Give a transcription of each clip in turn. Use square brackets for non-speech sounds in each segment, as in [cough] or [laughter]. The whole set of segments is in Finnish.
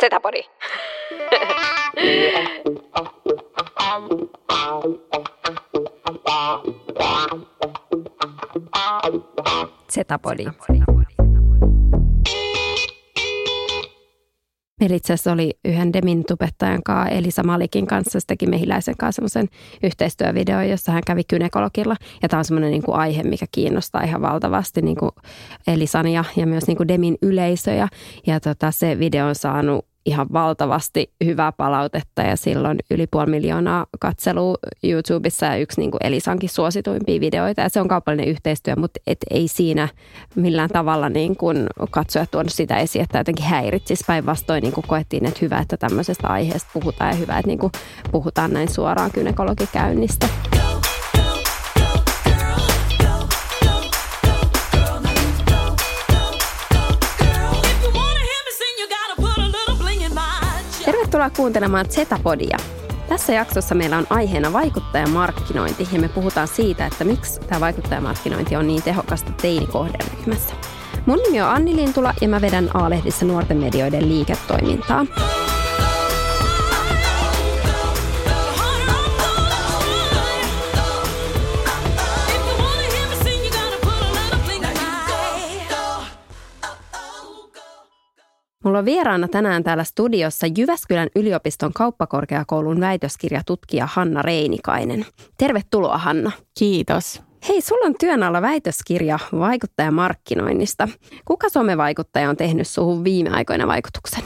Zetapodi. Zetapodi. Meillä itse asiassa oli yhden Demin tubettajan kanssa, Elisa Malikin kanssa, se teki Mehiläisen kanssa semmoisen yhteistyövideo, jossa hän kävi kynekologilla. Ja tämä on semmoinen niin kuin aihe, mikä kiinnostaa ihan valtavasti niin kuin Elisan ja, ja myös niin kuin Demin yleisöjä. Ja tota, se video on saanut ihan valtavasti hyvää palautetta ja silloin yli puoli miljoonaa katselua YouTubessa ja yksi niin kuin Elisankin suosituimpia videoita. Ja se on kaupallinen yhteistyö, mutta et ei siinä millään tavalla niin kuin katsojat tuonut sitä esiin, että jotenkin häiritsisi. Päinvastoin niin kuin koettiin, että hyvä, että tämmöisestä aiheesta puhutaan ja hyvä, että niin kuin puhutaan näin suoraan kynekologikäynnistä. Tervetuloa kuuntelemaan Zetapodia. Tässä jaksossa meillä on aiheena vaikuttajamarkkinointi ja me puhutaan siitä, että miksi tämä vaikuttajamarkkinointi on niin tehokasta teini-kohderyhmässä. Mun nimi on Anni Lintula ja mä vedän A-lehdissä nuorten medioiden liiketoimintaa. Mulla on vieraana tänään täällä studiossa Jyväskylän yliopiston kauppakorkeakoulun väitöskirjatutkija Hanna Reinikainen. Tervetuloa Hanna. Kiitos. Hei, sulla on työn alla väitöskirja vaikuttajamarkkinoinnista. Kuka somevaikuttaja on tehnyt suhun viime aikoina vaikutuksen?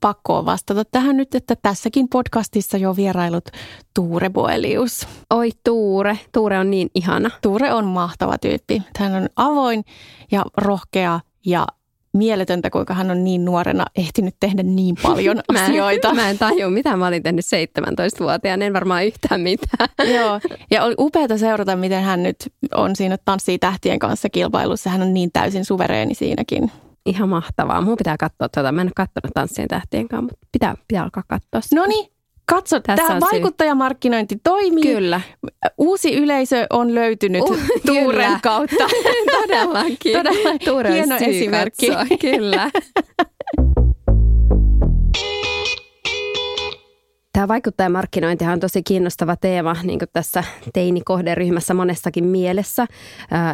Pakko vastata tähän nyt, että tässäkin podcastissa jo vierailut Tuure Boelius. Oi Tuure, Tuure on niin ihana. Tuure on mahtava tyyppi. Hän on avoin ja rohkea ja mieletöntä, kuinka hän on niin nuorena ehtinyt tehdä niin paljon [laughs] mä en, asioita. Mä en tajua, mitä mä olin tehnyt 17-vuotiaana, en varmaan yhtään mitään. [laughs] Joo, ja oli upeata seurata, miten hän nyt on siinä Tanssii tähtien kanssa kilpailussa. Hän on niin täysin suvereeni siinäkin. Ihan mahtavaa. Mun pitää katsoa tuota. Mä en ole katsonut Tanssien tähtien kanssa, mutta pitää, pitää alkaa katsoa sitä. No niin, Katso, Tässä tämä vaikuttajamarkkinointi toimii. Kyllä. Uusi yleisö on löytynyt uh, [laughs] Tuuren kyllä. kautta. [laughs] Todellakin. Todella Tuure hieno esimerkki. Katsoa, [laughs] kyllä. Tämä vaikuttajamarkkinointi on tosi kiinnostava teema niin kuin tässä teini-kohderyhmässä monessakin mielessä.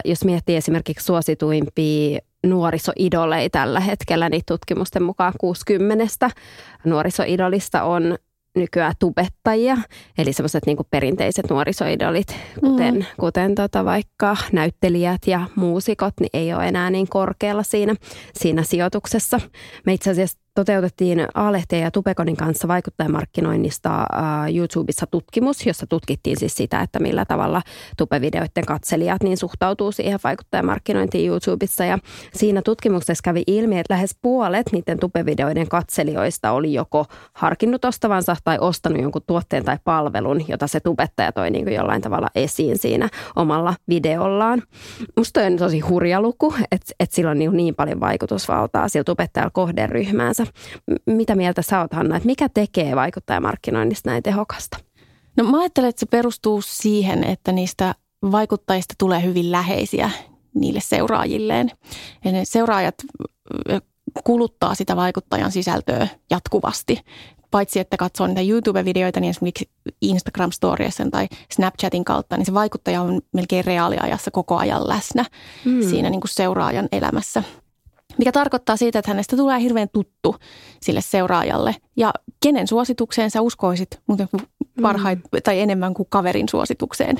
Jos miettii esimerkiksi suosituimpia nuorisoidoleja tällä hetkellä, niin tutkimusten mukaan 60 nuorisoidolista on nykyään tubettajia, eli semmoiset niin perinteiset nuorisoidolit, kuten, mm. kuten tota vaikka näyttelijät ja muusikot, niin ei ole enää niin korkealla siinä, siinä sijoituksessa. Me itse asiassa toteutettiin Alehtien ja Tupekonin kanssa vaikuttajamarkkinoinnista YouTubessa tutkimus, jossa tutkittiin siis sitä, että millä tavalla tupevideoiden katselijat niin suhtautuu siihen vaikuttajamarkkinointiin YouTubessa. Ja siinä tutkimuksessa kävi ilmi, että lähes puolet niiden tupevideoiden katselijoista oli joko harkinnut ostavansa tai ostanut jonkun tuotteen tai palvelun, jota se tubettaja toi niin kuin jollain tavalla esiin siinä omalla videollaan. Musta on tosi hurja luku, että, että sillä on niin, niin paljon vaikutusvaltaa sillä tubettajalla kohderyhmäänsä. Mitä mieltä sä oot, Hanna, että mikä tekee vaikuttajamarkkinoinnista näin tehokasta? No mä ajattelen, että se perustuu siihen, että niistä vaikuttajista tulee hyvin läheisiä niille seuraajilleen. Ja ne seuraajat kuluttaa sitä vaikuttajan sisältöä jatkuvasti. Paitsi että katsoo niitä YouTube-videoita, niin esimerkiksi Instagram-storiessen tai Snapchatin kautta, niin se vaikuttaja on melkein reaaliajassa koko ajan läsnä mm. siinä niin kuin seuraajan elämässä – mikä tarkoittaa siitä, että hänestä tulee hirveän tuttu sille seuraajalle. Ja kenen suositukseen sä uskoisit muuten parhait, mm. tai enemmän kuin kaverin suositukseen.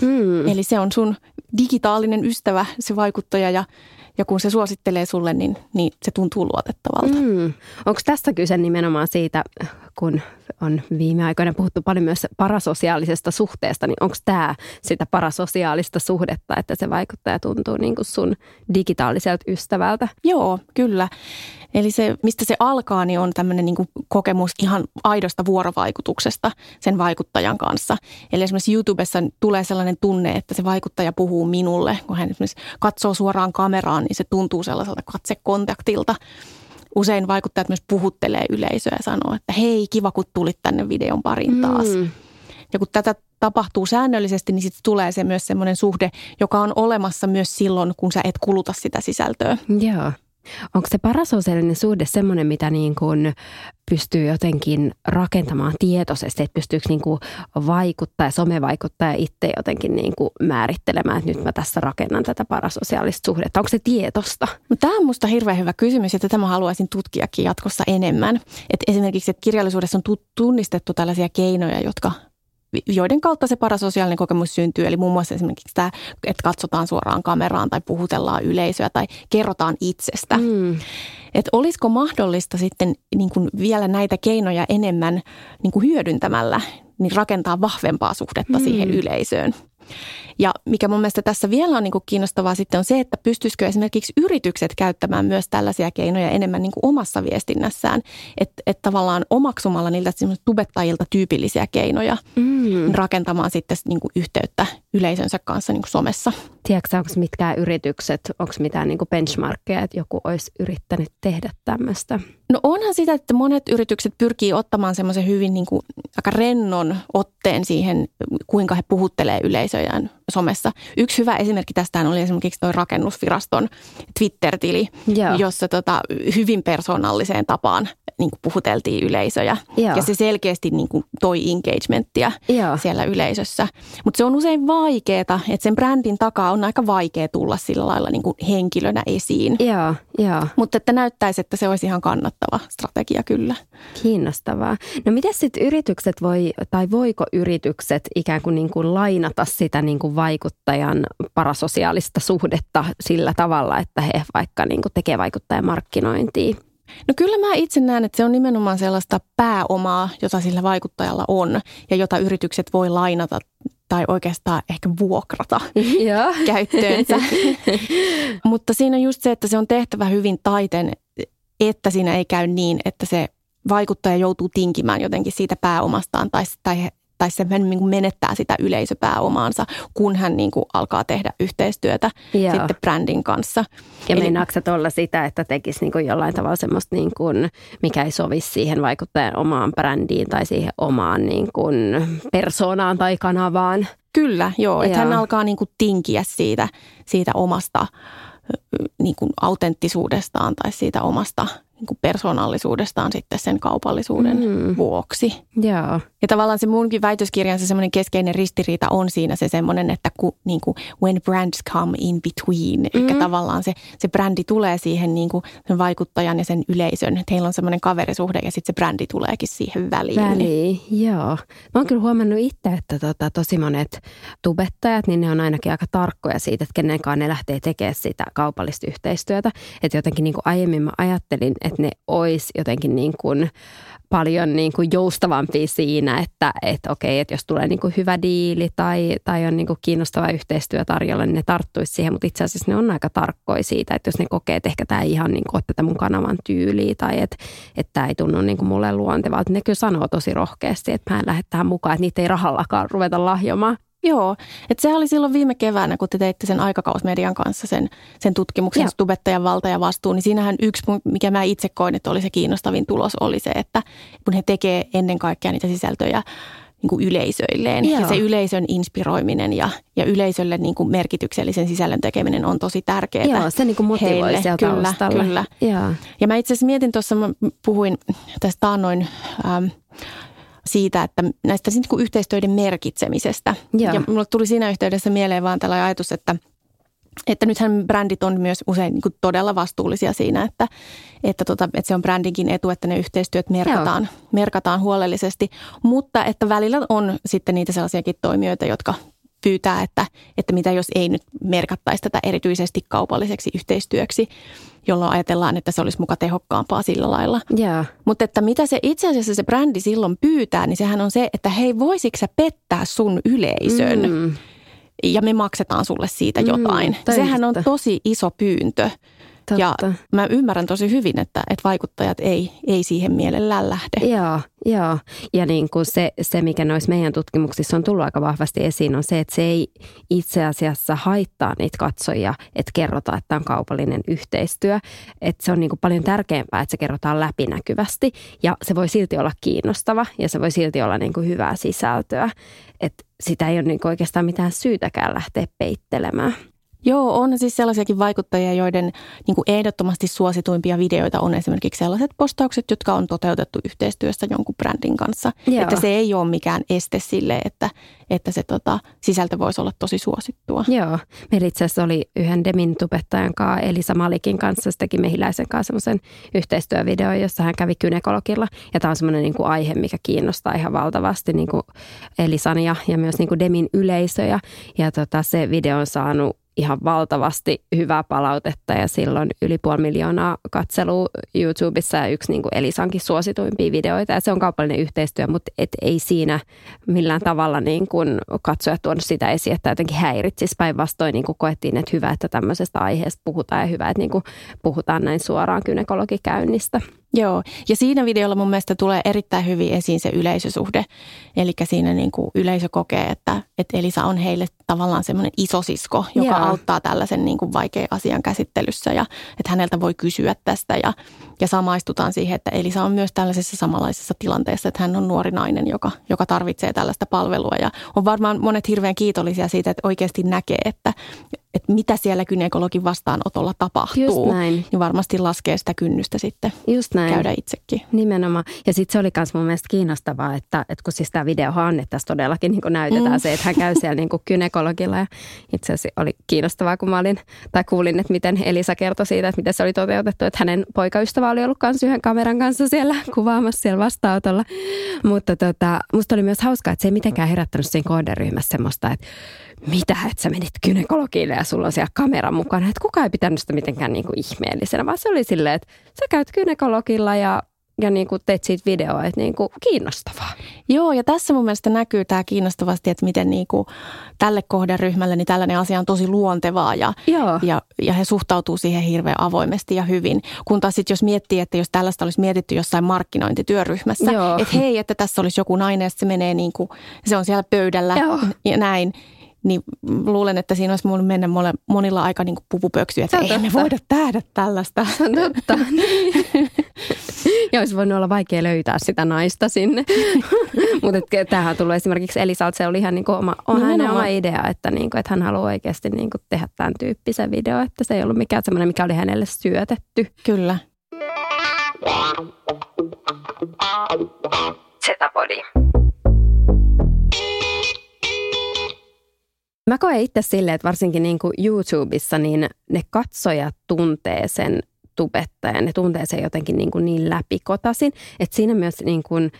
Mm. Eli se on sun digitaalinen ystävä, se vaikuttaja ja ja kun se suosittelee sulle, niin, niin se tuntuu luotettavalta. Mm. Onko tässä kyse nimenomaan siitä, kun on viime aikoina puhuttu paljon myös parasosiaalisesta suhteesta, niin onko tämä sitä parasosiaalista suhdetta, että se vaikuttaja tuntuu niin kuin sun digitaaliselta ystävältä? Joo, kyllä. Eli se, mistä se alkaa, niin on tämmöinen niin kokemus ihan aidosta vuorovaikutuksesta sen vaikuttajan kanssa. Eli esimerkiksi YouTubessa tulee sellainen tunne, että se vaikuttaja puhuu minulle. Kun hän esimerkiksi katsoo suoraan kameraan, niin se tuntuu sellaiselta katsekontaktilta usein vaikuttajat myös puhuttelee yleisöä ja sanoo, että hei, kiva kun tulit tänne videon pariin taas. Mm. Ja kun tätä tapahtuu säännöllisesti, niin sitten tulee se myös semmoinen suhde, joka on olemassa myös silloin, kun sä et kuluta sitä sisältöä. Joo. Onko se parasosiaalinen suhde semmoinen, mitä niin kuin pystyy jotenkin rakentamaan tietoisesti, että pystyykö niin kuin vaikuttaa ja somevaikuttaja itse jotenkin niin kuin määrittelemään, että nyt mä tässä rakennan tätä parasosiaalista suhdetta. Onko se tietosta? No, tämä on minusta hirveän hyvä kysymys ja tätä mä haluaisin tutkiakin jatkossa enemmän. Et esimerkiksi, että kirjallisuudessa on tunnistettu tällaisia keinoja, jotka joiden kautta se parasosiaalinen kokemus syntyy. Eli muun muassa esimerkiksi tämä, että katsotaan suoraan kameraan tai puhutellaan yleisöä tai kerrotaan itsestä. Mm. Että olisiko mahdollista sitten niin kuin vielä näitä keinoja enemmän niin kuin hyödyntämällä niin rakentaa vahvempaa suhdetta mm. siihen yleisöön. Ja mikä mun mielestä tässä vielä on niin kuin kiinnostavaa sitten on se, että pystyisikö esimerkiksi yritykset käyttämään myös tällaisia keinoja enemmän niin kuin omassa viestinnässään. Että et tavallaan omaksumalla niiltä tubettajilta tyypillisiä keinoja mm. Rakentamaan sitten niin kuin yhteyttä yleisönsä kanssa niin kuin somessa. Tiedätkö, onko mitkään yritykset, onko mitään niin kuin benchmarkkeja, että joku olisi yrittänyt tehdä tämmöistä? No onhan sitä, että monet yritykset pyrkii ottamaan semmoisen hyvin niin kuin aika rennon otteen siihen, kuinka he puhuttelee yleisöjään somessa. Yksi hyvä esimerkki tästä oli esimerkiksi tuo rakennusviraston Twitter-tili, Joo. jossa tota, hyvin persoonalliseen tapaan niin kuin puhuteltiin yleisöjä. Joo. Ja se selkeästi niin kuin toi engagementtia Joo. siellä yleisössä. Mutta se on usein vaikeaa, että sen brändin takaa on aika vaikea tulla sillä lailla niin kuin henkilönä esiin. Joo, jo. Mutta että näyttäisi, että se olisi ihan kannattava strategia kyllä. Kiinnostavaa. No miten sitten yritykset voi, tai voiko yritykset ikään kuin, niin kuin lainata sitä niin kuin vaikuttajan parasosiaalista suhdetta sillä tavalla, että he vaikka niin kuin tekee vaikuttajan markkinointia? No kyllä mä itse näen, että se on nimenomaan sellaista pääomaa, jota sillä vaikuttajalla on ja jota yritykset voi lainata tai oikeastaan ehkä vuokrata [laughs] käyttöönsä. [laughs] Mutta siinä on just se, että se on tehtävä hyvin taiten, että siinä ei käy niin, että se vaikuttaja joutuu tinkimään jotenkin siitä pääomastaan tai, tai tai se niin menettää sitä yleisöpääomaansa, kun hän niin kuin alkaa tehdä yhteistyötä Joo. sitten brändin kanssa. Ja Eli, meinaatko olla sitä, että tekisi niin kuin jollain tavalla semmoista, niin kuin, mikä ei sovi siihen vaikuttajan omaan brändiin tai siihen omaan niin kuin persoonaan tai kanavaan? Kyllä, joo. Että hän alkaa niin kuin tinkiä siitä, siitä omasta niin kuin autenttisuudestaan tai siitä omasta niin persoonallisuudestaan sitten sen kaupallisuuden mm. vuoksi. Joo. Ja tavallaan se munkin väitöskirjansa semmoinen keskeinen ristiriita on siinä se semmoinen, että ku, niin kuin when brands come in between. Mm. Eli tavallaan se, se brändi tulee siihen niin kuin sen vaikuttajan ja sen yleisön. Että heillä on semmoinen kaverisuhde ja sitten se brändi tuleekin siihen väliin. Väliin, joo. Mä oon kyllä huomannut itse, että tota, tosi monet tubettajat, niin ne on ainakin aika tarkkoja siitä, että kenenkaan ne lähtee tekemään sitä kaupallista yhteistyötä. Että jotenkin niin kuin aiemmin mä ajattelin, että ne olisi jotenkin niin kuin paljon niin kuin joustavampia siinä, että, että okei, että jos tulee niin kuin hyvä diili tai, tai on niin kuin kiinnostava yhteistyö tarjolla, niin ne tarttuisi siihen, mutta itse asiassa ne on aika tarkkoja siitä, että jos ne kokee, että ehkä tämä ei ihan niin kuin ole tätä mun kanavan tyyliä tai että, että tämä ei tunnu niin kuin mulle luontevalta, ne kyllä sanoo tosi rohkeasti, että mä en lähde tähän mukaan, että niitä ei rahallakaan ruveta lahjomaan. Joo, että se oli silloin viime keväänä, kun te teitte sen aikakausmedian kanssa sen, sen tutkimuksen tubettajan valta ja vastuu, niin siinähän yksi, mikä mä itse koin, että oli se kiinnostavin tulos, oli se, että kun he tekee ennen kaikkea niitä sisältöjä niin kuin yleisöilleen. Joo. Ja se yleisön inspiroiminen ja, ja yleisölle niin kuin merkityksellisen sisällön tekeminen on tosi tärkeää Joo, se niin kuin motivoi heille. siellä Kyllä, taustalla. kyllä. Joo. Ja mä itse asiassa mietin tuossa, mä puhuin tästä taannoin... Ähm, siitä, että näistä niin kuin yhteistyöiden merkitsemisestä. Joo. Ja mulle tuli siinä yhteydessä mieleen vaan tällainen ajatus, että että nythän brändit on myös usein niin kuin todella vastuullisia siinä, että, että, tota, että se on brändinkin etu, että ne yhteistyöt merkataan, merkataan huolellisesti. Mutta että välillä on sitten niitä sellaisiakin toimijoita, jotka pyytää, että, että mitä jos ei nyt merkattaisi tätä erityisesti kaupalliseksi yhteistyöksi jolloin ajatellaan, että se olisi muka tehokkaampaa sillä lailla. Yeah. Mutta että mitä se itse asiassa se brändi silloin pyytää, niin sehän on se, että hei, voisitko sä pettää sun yleisön? Mm. Ja me maksetaan sulle siitä jotain. Mm, sehän on tosi iso pyyntö. Totta. Ja mä ymmärrän tosi hyvin, että, että vaikuttajat ei, ei siihen mielellään lähde. Joo, joo. Ja niin kuin se, se, mikä noissa meidän tutkimuksissa on tullut aika vahvasti esiin, on se, että se ei itse asiassa haittaa niitä katsojia, että kerrotaan, että on kaupallinen yhteistyö. Että se on niin kuin paljon tärkeämpää, että se kerrotaan läpinäkyvästi ja se voi silti olla kiinnostava ja se voi silti olla niin kuin hyvää sisältöä. Että sitä ei ole niin kuin oikeastaan mitään syytäkään lähteä peittelemään. Joo, on siis sellaisiakin vaikuttajia, joiden niin kuin ehdottomasti suosituimpia videoita on esimerkiksi sellaiset postaukset, jotka on toteutettu yhteistyössä jonkun brändin kanssa. Joo. Että se ei ole mikään este sille, että, että se tota, sisältö voisi olla tosi suosittua. Joo, meillä itse asiassa oli yhden Demin tubettajan kanssa, Elisa Malikin kanssa, se teki Mehiläisen kanssa semmoisen yhteistyövideon, jossa hän kävi kynekologilla. Ja tämä on semmoinen niin kuin aihe, mikä kiinnostaa ihan valtavasti niin kuin Elisan ja, ja myös niin kuin Demin yleisöjä. Ja tota, se video on saanut ihan valtavasti hyvää palautetta ja silloin yli puoli miljoonaa katselua YouTubessa ja yksi niin kuin Elisankin suosituimpia videoita. Ja se on kaupallinen yhteistyö, mutta et ei siinä millään tavalla niin kuin katsoja tuonut sitä esiin, että jotenkin häiritsisi. Päinvastoin niin kuin koettiin, että hyvä, että tämmöisestä aiheesta puhutaan ja hyvä, että niin kuin puhutaan näin suoraan kynekologikäynnistä. Joo, ja siinä videolla mun mielestä tulee erittäin hyvin esiin se yleisösuhde. Eli siinä niin kuin yleisö kokee, että, että Elisa on heille tavallaan semmoinen isosisko, joka Joo. auttaa tällaisen niin kuin vaikean asian käsittelyssä ja että häneltä voi kysyä tästä ja, ja samaistutaan siihen, että Elisa on myös tällaisessa samanlaisessa tilanteessa, että hän on nuori nainen, joka, joka tarvitsee tällaista palvelua ja on varmaan monet hirveän kiitollisia siitä, että oikeasti näkee, että, että mitä siellä gynekologin vastaanotolla tapahtuu, Just näin. niin varmasti laskee sitä kynnystä sitten Just näin. käydä itsekin. Nimenomaan. Ja sitten se oli myös mun mielestä kiinnostavaa, että, että kun siis tämä video on, että tässä todellakin niin näytetään mm. se, että hän käy siellä niin kuin gynekologilla. Ja itse asiassa oli kiinnostavaa, kun mä olin, tai kuulin, että miten Elisa kertoi siitä, että miten se oli toteutettu, että hänen poikaystävä oli ollut kanssa yhden kameran kanssa siellä kuvaamassa siellä vastaanotolla. Mutta tota, musta oli myös hauskaa, että se ei mitenkään herättänyt siinä kohderyhmässä semmoista, että mitä, että sä menit gynekologille ja sulla on siellä kamera mukana. Että kukaan ei pitänyt sitä mitenkään niin kuin ihmeellisenä, vaan se oli silleen, että sä käyt gynekologilla ja ja niin kuin teet siitä videoa, että niin kuin kiinnostavaa. Joo, ja tässä mun mielestä näkyy tämä kiinnostavasti, että miten niin kuin tälle kohderyhmälle niin tällainen asia on tosi luontevaa ja, Joo. ja, ja he suhtautuu siihen hirveän avoimesti ja hyvin. Kun taas sitten jos miettii, että jos tällaista olisi mietitty jossain markkinointityöryhmässä, Joo. että hei, että tässä olisi joku nainen ja se menee niin kuin, se on siellä pöydällä Joo. ja näin, niin luulen, että siinä olisi voinut mennä monilla aika niin pupupöksyä, että ei me voida tehdä tällaista. Se on totta. ja olisi voinut olla vaikea löytää sitä naista sinne. Mutta tämähän tullut esimerkiksi Elisalta, se oli ihan niin kuin oma, on no, hänen oma idea, että, niin kuin, että hän haluaa oikeasti niin kuin tehdä tämän tyyppisen video, että se ei ollut mikään semmoinen, mikä oli hänelle syötetty. Kyllä. Zetapodi. Mä koen itse silleen, että varsinkin niin kuin YouTubessa niin ne katsojat tuntee sen tubettajan, ne tuntee sen jotenkin niin, kuin niin läpikotasin, että siinä myös niin kuin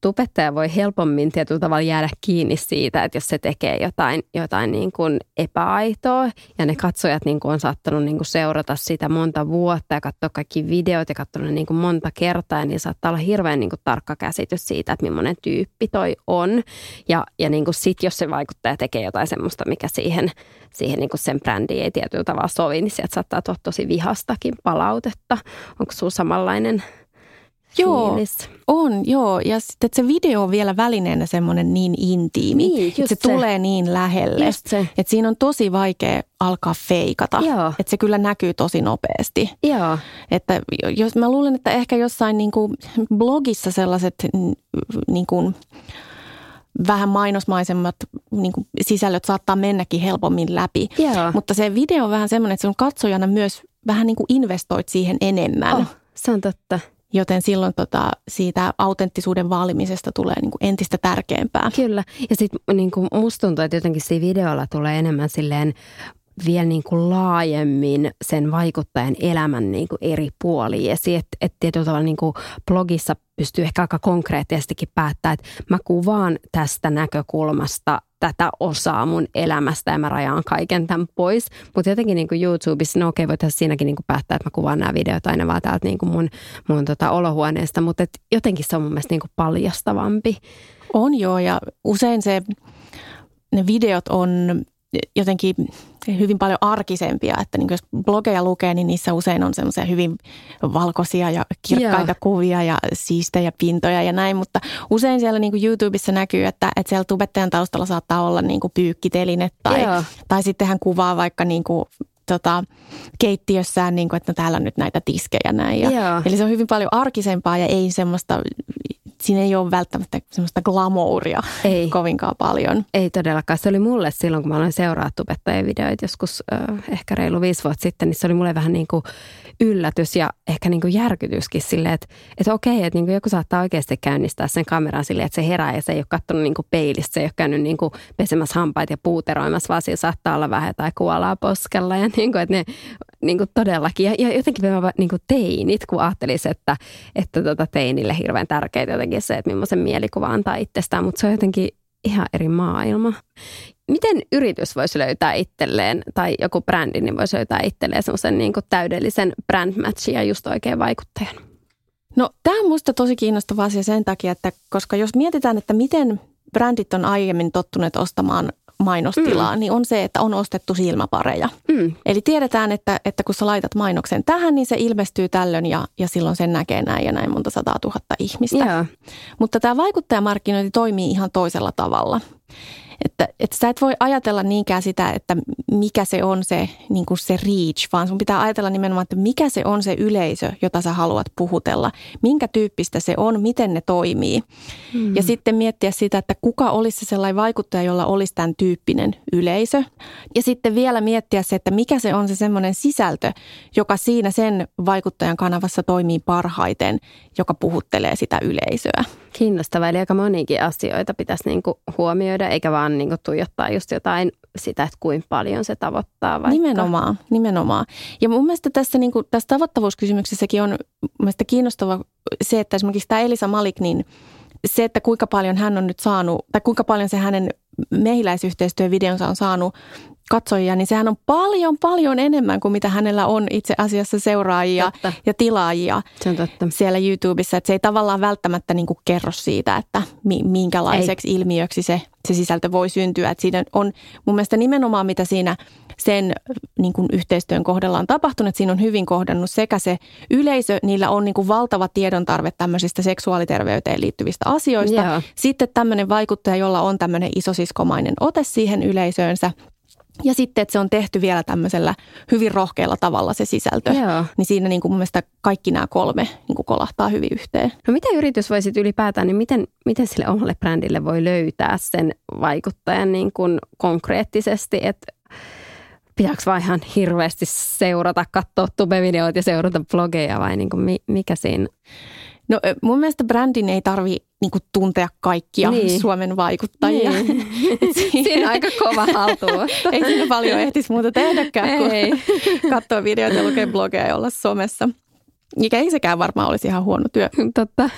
tubettaja voi helpommin tietyllä tavalla jäädä kiinni siitä, että jos se tekee jotain, jotain niin kuin epäaitoa ja ne katsojat niin kuin on saattanut niin kuin seurata sitä monta vuotta ja katsoa kaikki videot ja katsoa ne niin kuin monta kertaa, niin saattaa olla hirveän niin kuin tarkka käsitys siitä, että millainen tyyppi toi on. Ja, ja niin kuin sit, jos se vaikuttaja tekee jotain semmoista, mikä siihen, siihen niin kuin sen brändiin ei tietyllä tavalla sovi, niin sieltä saattaa tulla tosi vihastakin palautetta. Onko sinulla samanlainen Joo, fiilis. on joo. Ja sitten että se video on vielä välineenä semmoinen niin intiimi, niin, että se, se tulee niin lähelle. Että siinä on tosi vaikea alkaa feikata. Joo. Että se kyllä näkyy tosi nopeasti. Joo. Että jos, mä luulen, että ehkä jossain niin kuin blogissa sellaiset niin kuin, vähän mainosmaisemmat niin kuin sisällöt saattaa mennäkin helpommin läpi. Joo. Mutta se video on vähän semmoinen, että sun katsojana myös vähän niin kuin investoit siihen enemmän. Oh, se on totta. Joten silloin tota, siitä autenttisuuden vaalimisesta tulee niin kuin entistä tärkeämpää. Kyllä. Ja sitten niin musta tuntuu, että jotenkin siinä videolla tulee enemmän silleen vielä niin kuin laajemmin sen vaikuttajan elämän niin kuin eri puoliin. Ja että et tietyllä tavalla niin kuin blogissa pystyy ehkä aika konkreettisestikin päättämään, että mä kuvaan tästä näkökulmasta tätä osaa mun elämästä ja mä rajaan kaiken tämän pois. Mutta jotenkin niin kuin YouTubessa, no okei, voitaisiin siinäkin niin kuin päättää, että mä kuvaan nämä videot aina vaan täältä niin kuin mun, mun tota olohuoneesta, mutta jotenkin se on mun mielestä niin kuin paljastavampi. On joo ja usein se, ne videot on jotenkin hyvin paljon arkisempia, että niin jos blogeja lukee, niin niissä usein on semmoisia hyvin valkoisia ja kirkkaita Joo. kuvia ja siistejä pintoja ja näin, mutta usein siellä niin YouTubessa näkyy, että, että siellä tubettajan taustalla saattaa olla niin kuin pyykkiteline tai, tai sitten hän kuvaa vaikka niin kuin tota, keittiössään, niin kuin, että no täällä on nyt näitä tiskejä näin. Ja, eli se on hyvin paljon arkisempaa ja ei semmoista siinä ei ole välttämättä semmoista glamouria ei. [laughs] kovinkaan paljon. Ei todellakaan. Se oli mulle silloin, kun mä aloin seuraa tubettajien videoita joskus äh, ehkä reilu viisi vuotta sitten, niin se oli mulle vähän niin kuin yllätys ja ehkä niin kuin järkytyskin silleen, että, että okei, että niin kuin joku saattaa oikeasti käynnistää sen kameran silleen, että se herää ja se ei ole katsonut niin kuin peilistä, se ei ole käynyt niin kuin pesemässä hampaita ja puuteroimassa, vaan siinä saattaa olla vähän tai kuolaa poskella ja [laughs] niin kuin, että ne niin kuin todellakin. Ja, ja jotenkin mä niin kuin teinit, kun ajattelisi, että, että tota teinille hirveän tärkeää jotenkin se, että millaisen mielikuva antaa itsestään, mutta se on jotenkin ihan eri maailma. Miten yritys voisi löytää itselleen tai joku brändi niin voisi löytää itselleen semmoisen niin täydellisen brand matchin ja just oikein vaikuttajan? No tämä on minusta tosi kiinnostava asia sen takia, että koska jos mietitään, että miten brändit on aiemmin tottuneet ostamaan mainostilaa, mm. niin on se, että on ostettu silmäpareja. Mm. Eli tiedetään, että, että kun sä laitat mainoksen tähän, niin se ilmestyy tällöin ja, ja silloin sen näkee näin ja näin monta sataa tuhatta ihmistä. Yeah. Mutta tämä vaikuttajamarkkinointi toimii ihan toisella tavalla. Että, että sä et voi ajatella niinkään sitä, että mikä se on se, niin kuin se reach, vaan sun pitää ajatella nimenomaan, että mikä se on se yleisö, jota sä haluat puhutella. Minkä tyyppistä se on, miten ne toimii. Mm. Ja sitten miettiä sitä, että kuka olisi se sellainen vaikuttaja, jolla olisi tämän tyyppinen yleisö. Ja sitten vielä miettiä se, että mikä se on se semmoinen sisältö, joka siinä sen vaikuttajan kanavassa toimii parhaiten, joka puhuttelee sitä yleisöä. Kiinnostavaa, eli aika monikin asioita pitäisi niin kuin huomioida, eikä vaan niin kuin tuijottaa just jotain sitä, että kuinka paljon se tavoittaa. Vaikka. Nimenomaan, nimenomaan. Ja mun mielestä tässä, niin kuin, tässä tavoittavuuskysymyksessäkin on mielestä kiinnostava se, että esimerkiksi tämä Elisa Malik, niin se, että kuinka paljon hän on nyt saanut, tai kuinka paljon se hänen mehiläisyhteistyövideonsa on saanut katsojia, niin sehän on paljon, paljon enemmän kuin mitä hänellä on itse asiassa seuraajia totta. ja tilaajia se on totta. siellä YouTubessa. Että se ei tavallaan välttämättä niin kuin kerro siitä, että minkälaiseksi ei. ilmiöksi se, se sisältö voi syntyä. Että siinä on mun mielestä nimenomaan, mitä siinä sen niin kuin yhteistyön kohdalla on tapahtunut, että siinä on hyvin kohdannut sekä se yleisö, niillä on niin kuin valtava tiedon tarve tämmöisistä seksuaaliterveyteen liittyvistä asioista. Joo. Sitten tämmöinen vaikuttaja, jolla on tämmöinen isosiskomainen ote siihen yleisöönsä – ja sitten, että se on tehty vielä tämmöisellä hyvin rohkealla tavalla se sisältö. Joo. Niin siinä niin kuin mun mielestä kaikki nämä kolme niin kuin kolahtaa hyvin yhteen. No mitä yritys voisi ylipäätään, niin miten, miten sille omalle brändille voi löytää sen vaikuttajan niin kuin konkreettisesti, että pitääkö vaan ihan hirveästi seurata, katsoa tubevideoita ja seurata blogeja vai niin kuin mikä siinä? No mun mielestä brändin ei tarvi niin kuin tuntea kaikkia niin. Suomen vaikuttajia. Niin. [laughs] siinä on aika kova haltuunotto. ei siinä paljon ehtisi muuta tehdäkään kuin [laughs] katsoa videoita ja lukea blogeja ja olla somessa. Eikä ei sekään varmaan olisi ihan huono työ. [laughs] Totta.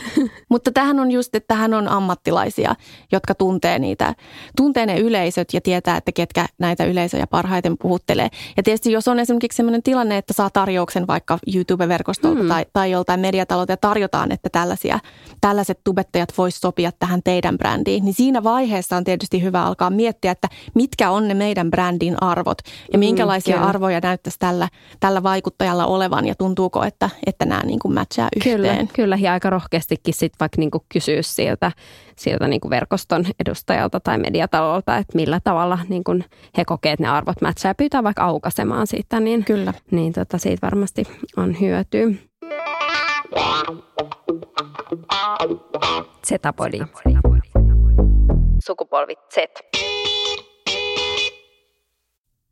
Mutta tähän on just, että tähän on ammattilaisia, jotka tuntee niitä, tuntee ne yleisöt ja tietää, että ketkä näitä yleisöjä parhaiten puhuttelee. Ja tietysti jos on esimerkiksi sellainen tilanne, että saa tarjouksen vaikka YouTube-verkostolta mm. tai, tai joltain mediatalolta ja tarjotaan, että tällaisia, tällaiset tubettajat vois sopia tähän teidän brändiin, niin siinä vaiheessa on tietysti hyvä alkaa miettiä, että mitkä on ne meidän brändin arvot ja mm, minkälaisia mm, arvoja näyttäisi tällä, tällä vaikuttajalla olevan ja tuntuuko, että, että että nämä niin kuin matchaa yhteen. Kyllä, kyllä ja aika rohkeastikin sitten vaikka niin kuin kysyä siltä, siltä niin kuin verkoston edustajalta tai mediatalolta, että millä tavalla niin kuin he kokee, että ne arvot matchaa ja pyytää vaikka aukaisemaan siitä, niin, kyllä. niin tota, siitä varmasti on hyötyä. Zetapodi. Sukupolvi Z.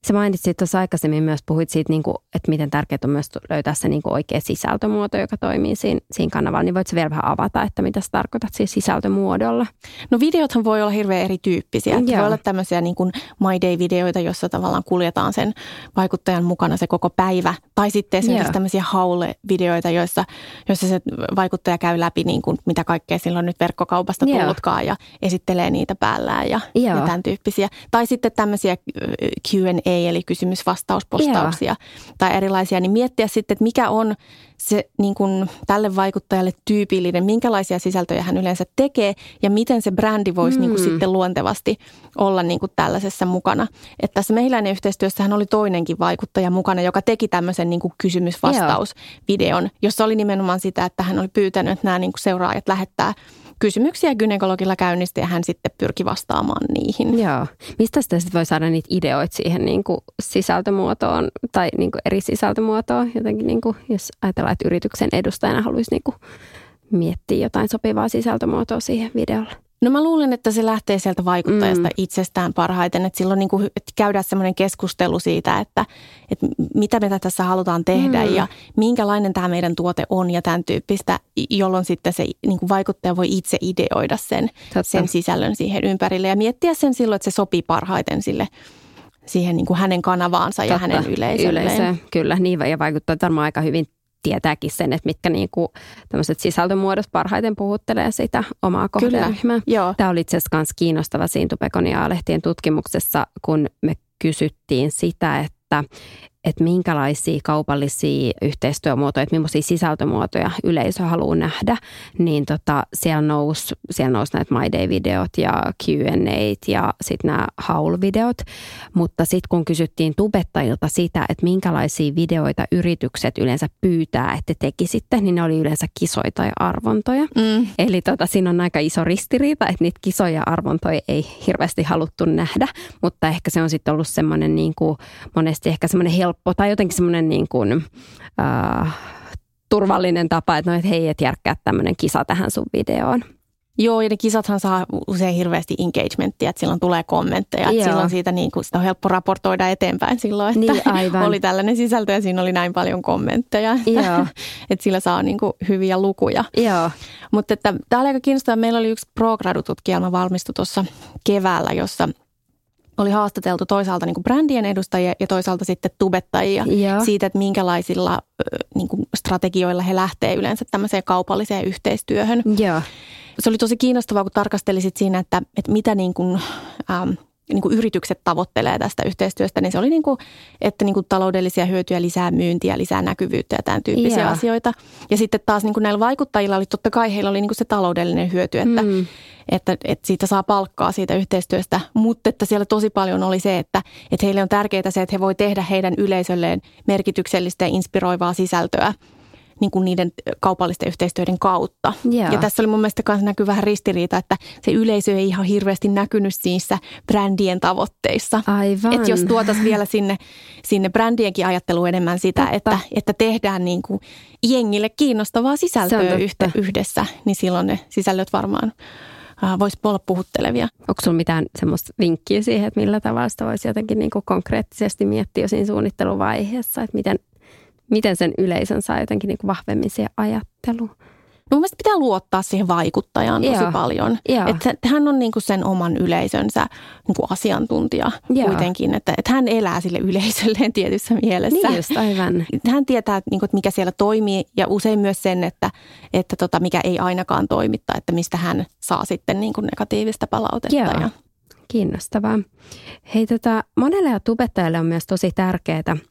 Sä mainitsit tuossa aikaisemmin myös, puhuit siitä, niin kuin, että miten tärkeää on myös löytää se niin kuin oikea sisältömuoto, joka toimii siinä, siinä kanavalla. Niin voitko vielä vähän avata, että mitä sä tarkoitat siis sisältömuodolla? No videothan voi olla hirveän erityyppisiä. Että voi olla tämmöisiä niin kuin My Day-videoita, jossa tavallaan kuljetaan sen vaikuttajan mukana se koko päivä. Tai sitten esimerkiksi Joo. tämmöisiä haule-videoita, joissa, joissa se vaikuttaja käy läpi, niin kuin, mitä kaikkea silloin nyt verkkokaupasta tullutkaan ja esittelee niitä päällään ja, ja tämän tyyppisiä. Tai sitten tämmöisiä Q&A eli kysymys-vastauspostauksia tai erilaisia, niin miettiä sitten, että mikä on se niin kuin tälle vaikuttajalle tyypillinen, minkälaisia sisältöjä hän yleensä tekee ja miten se brändi voisi mm. niin kuin mm. sitten luontevasti olla niin kuin tällaisessa mukana. Että tässä mehiläinen hän oli toinenkin vaikuttaja mukana, joka teki tämmöisen niin kuin kysymys-vastaus-videon, jossa oli nimenomaan sitä, että hän oli pyytänyt, että nämä niin kuin seuraajat lähettää kysymyksiä gynekologilla käynnistä ja hän sitten pyrki vastaamaan niihin. Joo. Mistä sitten voi saada niitä ideoita siihen niin kuin sisältömuotoon tai niin kuin eri sisältömuotoon? Jotenkin niin kuin, jos ajatellaan, että yrityksen edustajana haluaisi niin kuin miettiä jotain sopivaa sisältömuotoa siihen videolle? No mä luulen, että se lähtee sieltä vaikuttajasta mm. itsestään parhaiten. Että silloin niin kuin, että käydään semmoinen keskustelu siitä, että, että mitä me tässä halutaan tehdä mm. ja minkälainen tämä meidän tuote on ja tämän tyyppistä, jolloin sitten se niin kuin vaikuttaja voi itse ideoida sen, sen sisällön siihen ympärille ja miettiä sen silloin, että se sopii parhaiten sille siihen niin kuin hänen kanavaansa Totta, ja hänen yleisölleen. Yleisö, kyllä, niin ja vaikuttaa varmaan aika hyvin tietääkin sen, että mitkä niinku tämmöiset sisältömuodot parhaiten puhuttelee sitä omaa kohderyhmää. Tämä oli itse asiassa kiinnostava siinä Tupekoniaa-lehtien tutkimuksessa, kun me kysyttiin sitä, että että minkälaisia kaupallisia yhteistyömuotoja, että millaisia sisältömuotoja yleisö haluaa nähdä, niin tota, siellä nousi siellä nous näitä My Day-videot ja Q&A ja sitten nämä haul-videot. Mutta sitten kun kysyttiin tubettajilta sitä, että minkälaisia videoita yritykset yleensä pyytää, että tekisitte, niin ne oli yleensä kisoja tai arvontoja. Mm. Eli tota, siinä on aika iso ristiriita, että niitä kisoja ja arvontoja ei hirveästi haluttu nähdä, mutta ehkä se on sitten ollut semmoinen niin kuin monesti ehkä semmoinen helppo tai jotenkin semmoinen niin kuin, äh, turvallinen tapa, että no, et hei, et järkkää tämmöinen kisa tähän sun videoon. Joo, ja ne kisathan saa usein hirveästi engagementtia, että silloin tulee kommentteja. Että silloin siitä niin kuin, sitä on helppo raportoida eteenpäin silloin, että niin, aivan. oli tällainen sisältö ja siinä oli näin paljon kommentteja. [laughs] Että, että sillä saa niin kuin, hyviä lukuja. Joo. Mutta tämä oli aika kiinnostavaa. Meillä oli yksi pro-gradututkielma valmistu tuossa keväällä, jossa – oli haastateltu toisaalta niin kuin brändien edustajia ja toisaalta sitten tubettajia Joo. siitä, että minkälaisilla niin kuin strategioilla he lähtee yleensä tämmöiseen kaupalliseen yhteistyöhön. Joo. Se oli tosi kiinnostavaa, kun tarkastelisit siinä, että, että mitä niin kuin, ähm, niin kuin yritykset tavoittelee tästä yhteistyöstä, niin se oli niin kuin, että niin kuin taloudellisia hyötyjä, lisää myyntiä, lisää näkyvyyttä ja tämän tyyppisiä yeah. asioita. Ja sitten taas niin kuin näillä vaikuttajilla oli totta kai heillä oli niin kuin se taloudellinen hyöty, että, mm. että, että siitä saa palkkaa siitä yhteistyöstä, mutta että siellä tosi paljon oli se, että, että heille on tärkeää se, että he voi tehdä heidän yleisölleen merkityksellistä ja inspiroivaa sisältöä – niin kuin niiden kaupallisten yhteistyöiden kautta. Yeah. Ja tässä oli mun mielestä myös näkyy vähän ristiriita, että se yleisö ei ihan hirveästi näkynyt siinä brändien tavoitteissa. Aivan. Että jos tuotaisiin vielä sinne, sinne brändienkin ajattelu enemmän sitä, että, että tehdään niin kuin jengille kiinnostavaa sisältöä yhtä, yhdessä, niin silloin ne sisällöt varmaan voisi olla puhuttelevia. Onko sinulla mitään semmoista vinkkiä siihen, että millä tavalla sitä voisi jotenkin niin kuin konkreettisesti miettiä jo siinä suunnitteluvaiheessa, että miten miten sen yleisön saa jotenkin niin kuin vahvemmin siihen ajatteluun. No mun pitää luottaa siihen vaikuttajaan tosi Joo. paljon. Että hän on niin kuin sen oman yleisönsä niin kuin asiantuntija Joo. kuitenkin. Että, että hän elää sille yleisölleen tietyssä mielessä. Niin just, aivan. Hän tietää, niin kuin, että mikä siellä toimii ja usein myös sen, että, että tota, mikä ei ainakaan toimitta, että mistä hän saa sitten niin kuin negatiivista palautetta. Joo. Ja... Kiinnostavaa. Hei, tota, monelle ja tubettajalle on myös tosi tärkeää –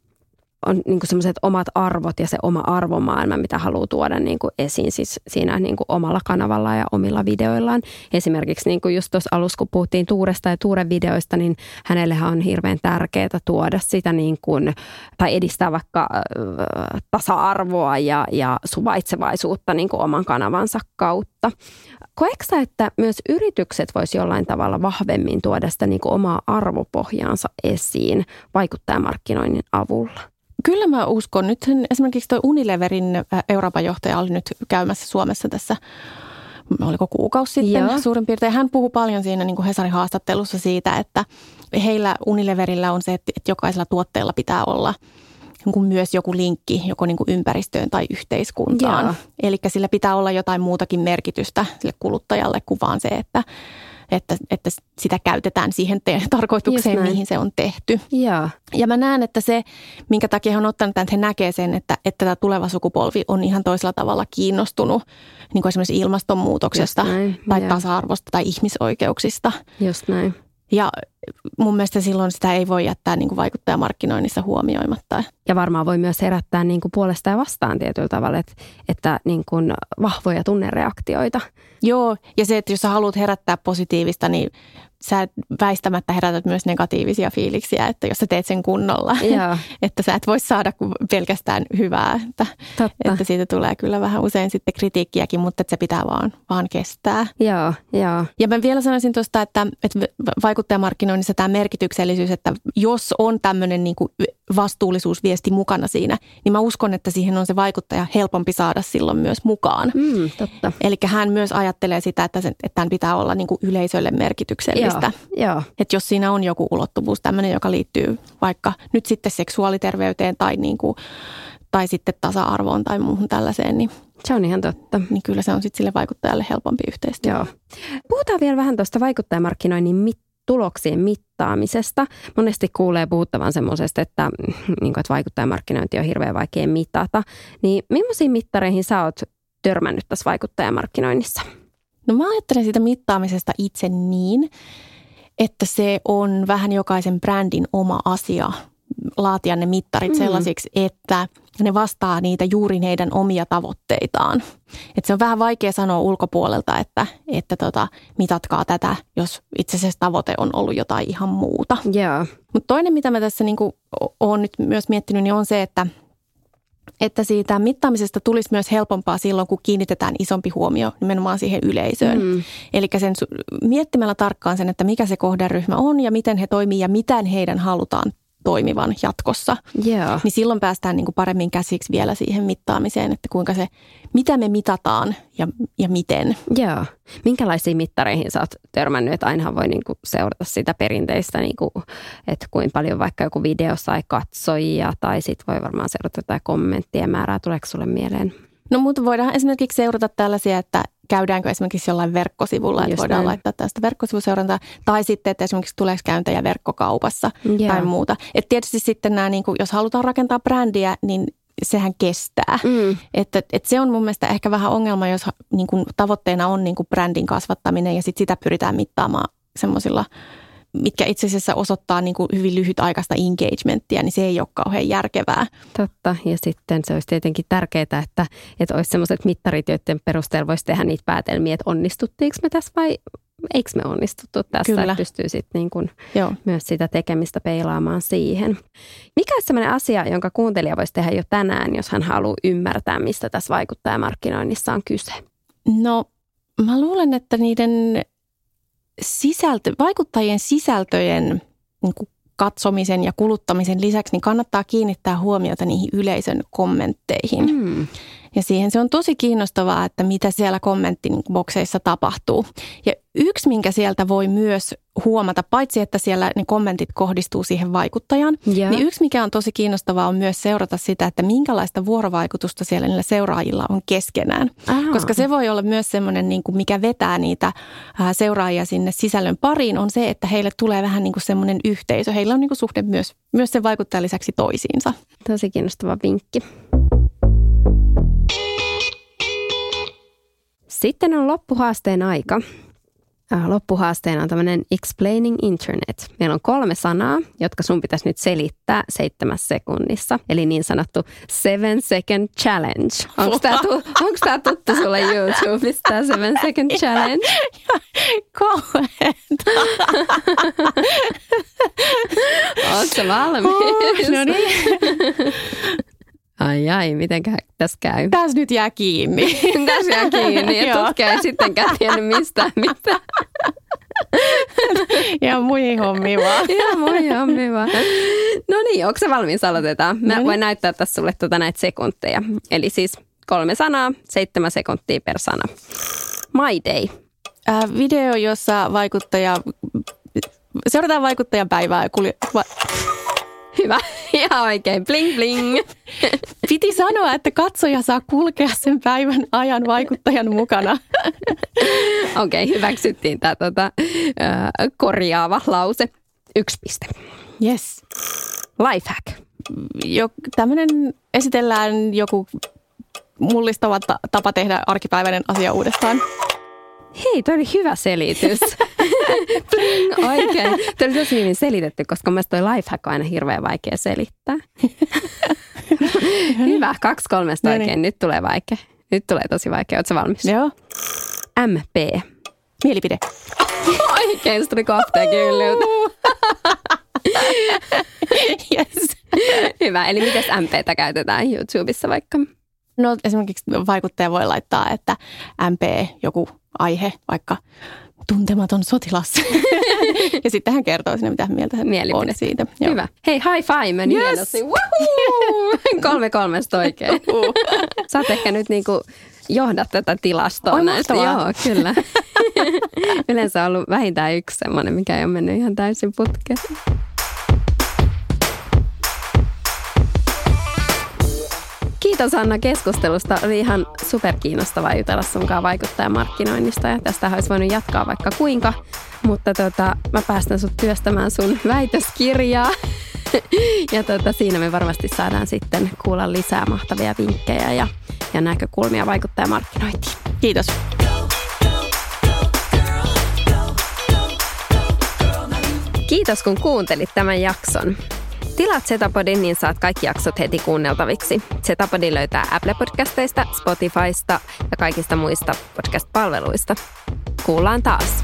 on niin sellaiset omat arvot ja se oma arvomaailma, mitä haluaa tuoda niin kuin esiin siis siinä niin kuin omalla kanavalla ja omilla videoillaan. Esimerkiksi niin kuin just tuossa alussa, kun puhuttiin Tuuresta ja Tuuren videoista, niin hänellehän on hirveän tärkeää tuoda sitä niin kuin, tai edistää vaikka äh, tasa-arvoa ja, ja suvaitsevaisuutta niin kuin oman kanavansa kautta. Koetko että myös yritykset voisi jollain tavalla vahvemmin tuoda sitä niin kuin omaa arvopohjaansa esiin vaikuttajamarkkinoinnin avulla? Kyllä mä uskon. Nyt esimerkiksi tuo Unileverin äh, Euroopan johtaja oli nyt käymässä Suomessa tässä oliko kuukausi sitten Joo. suurin piirtein. Hän puhuu paljon siinä niin kuin Hesarin haastattelussa siitä, että heillä Unileverillä on se, että jokaisella tuotteella pitää olla niin kuin myös joku linkki joko niin kuin ympäristöön tai yhteiskuntaan. Eli sillä pitää olla jotain muutakin merkitystä sille kuluttajalle kuin vaan se, että että, että sitä käytetään siihen te- tarkoitukseen, mihin se on tehty. Ja. ja mä näen, että se, minkä takia he on ottanut tämän, että he näkee sen, että, että tämä tuleva sukupolvi on ihan toisella tavalla kiinnostunut niin kuin esimerkiksi ilmastonmuutoksesta tai ja. tasa-arvosta tai ihmisoikeuksista. Just näin. Ja mun mielestä silloin sitä ei voi jättää niin kuin vaikuttajamarkkinoinnissa huomioimatta. Ja varmaan voi myös herättää niin kuin puolesta ja vastaan tietyllä tavalla, että, että niin kuin vahvoja tunnereaktioita. Joo, ja se, että jos sä haluat herättää positiivista, niin sä väistämättä herätät myös negatiivisia fiiliksiä, että jos sä teet sen kunnolla, [laughs] Joo. että sä et voi saada pelkästään hyvää, että, Totta. että siitä tulee kyllä vähän usein sitten kritiikkiäkin, mutta että se pitää vaan, vaan kestää. Joo, joo. Ja mä vielä sanoisin tuosta, että, että vaikuttajamarkkinoinnissa tämä merkityksellisyys, että jos on tämmöinen niin kuin vastuullisuusviesti mukana siinä, niin mä uskon, että siihen on se vaikuttaja helpompi saada silloin myös mukaan. Mm, totta. Eli hän myös ajattelee sitä, että, sen, että tämän pitää olla niin kuin yleisölle merkityksellistä. Joo, joo. Että jos siinä on joku ulottuvuus, tämmöinen, joka liittyy vaikka nyt sitten seksuaaliterveyteen tai, niin kuin, tai sitten tasa-arvoon tai muuhun tällaiseen, niin, Se on ihan totta. niin kyllä se on sitten sille vaikuttajalle helpompi yhteistyö. Joo. Puhutaan vielä vähän tuosta vaikuttajamarkkinoinnin mit- tuloksien mittaamisesta. Monesti kuulee puhuttavan semmoisesta, että, niin kuin, että vaikuttajamarkkinointi on hirveän vaikea mitata. Niin millaisiin mittareihin sä oot törmännyt tässä vaikuttajamarkkinoinnissa? No mä ajattelen siitä mittaamisesta itse niin, että se on vähän jokaisen brändin oma asia laatia ne mittarit Mm. sellaisiksi, että ne vastaa niitä juuri heidän omia tavoitteitaan. Et se on vähän vaikea sanoa ulkopuolelta, että, että tota, mitatkaa tätä, jos itse asiassa tavoite on ollut jotain ihan muuta. Joo. Mutta toinen, mitä mä tässä niinku olen nyt myös miettinyt, niin on se, että, että siitä mittaamisesta tulisi myös helpompaa silloin, kun kiinnitetään isompi huomio nimenomaan siihen yleisöön. Mm. Eli sen miettimällä tarkkaan sen, että mikä se kohderyhmä on ja miten he toimii ja miten heidän halutaan toimivan jatkossa. Joo. Niin silloin päästään niin kuin paremmin käsiksi vielä siihen mittaamiseen, että kuinka se, mitä me mitataan ja, ja miten. Joo. Minkälaisiin mittareihin sä oot törmännyt, että ainahan voi niinku seurata sitä perinteistä, niinku, että kuinka paljon vaikka joku video sai katsojia tai sit voi varmaan seurata jotain kommenttien määrää. Tuleeko sulle mieleen? No mutta voidaan esimerkiksi seurata tällaisia, että käydäänkö esimerkiksi jollain verkkosivulla, että Just voidaan näin. laittaa tästä verkkosivuseurantaa. Tai sitten, että esimerkiksi tuleeko käyntejä verkkokaupassa Joo. tai muuta. Et tietysti sitten nämä, niin kuin, jos halutaan rakentaa brändiä, niin sehän kestää. Mm. Että, että se on mun mielestä ehkä vähän ongelma, jos niin kuin, tavoitteena on niin kuin brändin kasvattaminen ja sit sitä pyritään mittaamaan semmoisilla, mitkä itse asiassa osoittaa niin kuin hyvin lyhytaikaista engagementtia, niin se ei ole kauhean järkevää. Totta. Ja sitten se olisi tietenkin tärkeää, että, että olisi sellaiset mittarit, joiden perusteella voisi tehdä niitä päätelmiä, että onnistuttiinko me tässä vai eikö me onnistuttu tässä. Kyllä. Että pystyy sitten niin kuin Joo. myös sitä tekemistä peilaamaan siihen. Mikä olisi sellainen asia, jonka kuuntelija voisi tehdä jo tänään, jos hän haluaa ymmärtää, mistä tässä vaikuttajamarkkinoinnissa on kyse? No mä luulen, että niiden sisältö, vaikuttajien sisältöjen niin kuin katsomisen ja kuluttamisen lisäksi niin kannattaa kiinnittää huomiota niihin yleisön kommentteihin. Mm. Ja siihen se on tosi kiinnostavaa, että mitä siellä kommenttibokseissa tapahtuu. Ja yksi, minkä sieltä voi myös huomata, paitsi että siellä ne kommentit kohdistuu siihen vaikuttajan, Joo. niin yksi, mikä on tosi kiinnostavaa, on myös seurata sitä, että minkälaista vuorovaikutusta siellä niillä seuraajilla on keskenään. Aa. Koska se voi olla myös semmoinen, niin kuin mikä vetää niitä seuraajia sinne sisällön pariin, on se, että heille tulee vähän niin kuin semmoinen yhteisö. Heillä on niin kuin suhde myös, myös sen vaikuttajan lisäksi toisiinsa. Tosi kiinnostava vinkki. Sitten on loppuhaasteen aika. Äh, Loppuhaasteena on tämmöinen explaining internet. Meillä on kolme sanaa, jotka sun pitäisi nyt selittää seitsemässä sekunnissa. Eli niin sanottu seven second challenge. Onko tämä tää tuttu sulle YouTubesta, tämä seven second [laughs] challenge? Kauheeta. [laughs] Oletko valmis? no niin. [laughs] Ai ai, miten tässä käy? Tässä nyt jää kiinni. [laughs] Tässä jää kiinni, [laughs] Joo. tutkija ei sittenkään tiennyt mistään mitään. [laughs] Ja muihin hommiin vaan. Joo, moi hommi vaan. No niin, onko se valmis aloitetaan? Mä No niin. voin näyttää tässä sulle tuota näitä sekunteja. Eli siis kolme sanaa, seitsemän sekuntia per sana. My day. Äh, video, jossa vaikuttaja, seurataan vaikuttajan päivää. ja Kulje, va, Hyvä. Ihan oikein. Bling bling. piti sanoa, että katsoja saa kulkea sen päivän ajan vaikuttajan mukana. Okei, okay, hyväksyttiin tämä tota, korjaava lause. Yksi piste. Yes. Lifehack. Jo, tämmönen esitellään joku mullistava ta- tapa tehdä arkipäiväinen asia uudestaan. Hei, toi oli hyvä selitys. Bling, [laughs] oikein. Toi oli tosi hyvin selitetty, koska mielestäni toi lifehack on aina hirveän vaikea selittää. [laughs] hyvä, kaksi kolmesta No niin. oikein. Nyt tulee vaikea. Nyt tulee tosi vaikea. Oletko valmis? Joo. MP. Mielipide. Oikein, se tuli kohta kyllyltä. [laughs] yes. Hyvä. Eli mitäs MPtä käytetään YouTubessa vaikka? No esimerkiksi vaikuttaja voi laittaa, että MP joku aihe, vaikka tuntematon sotilas. [laughs] ja sitten hän kertoo sinne, mitä mieltä hän Mielipide. on siitä. Joo. Hyvä. Hei, high five meni Yes. hienosti. Woohoo! [laughs] Kolme kolmesta oikein. Saat ehkä nyt niinku johda tätä tilastoa Oi, näistä. Joo, kyllä. [laughs] Yleensä on ollut vähintään yksi semmoinen, mikä ei ole mennyt ihan täysin putkeen. Kiitos Anna keskustelusta. Oli ihan superkiinnostavaa jutella sunkaan vaikuttajamarkkinoinnista ja tästä olisi voinut jatkaa vaikka kuinka. Mutta tota, mä päästän sut työstämään sun väitöskirjaa. [laughs] ja tota, siinä me varmasti saadaan sitten kuulla lisää mahtavia vinkkejä ja, ja näkökulmia vaikuttajamarkkinointiin. Kiitos. Kiitos kun kuuntelit tämän jakson. Tilaat Zetapodin, niin saat kaikki jaksot heti kuunneltaviksi. Zetapodin löytää Apple-podcasteista, Spotifysta ja kaikista muista podcast-palveluista. Kuullaan taas.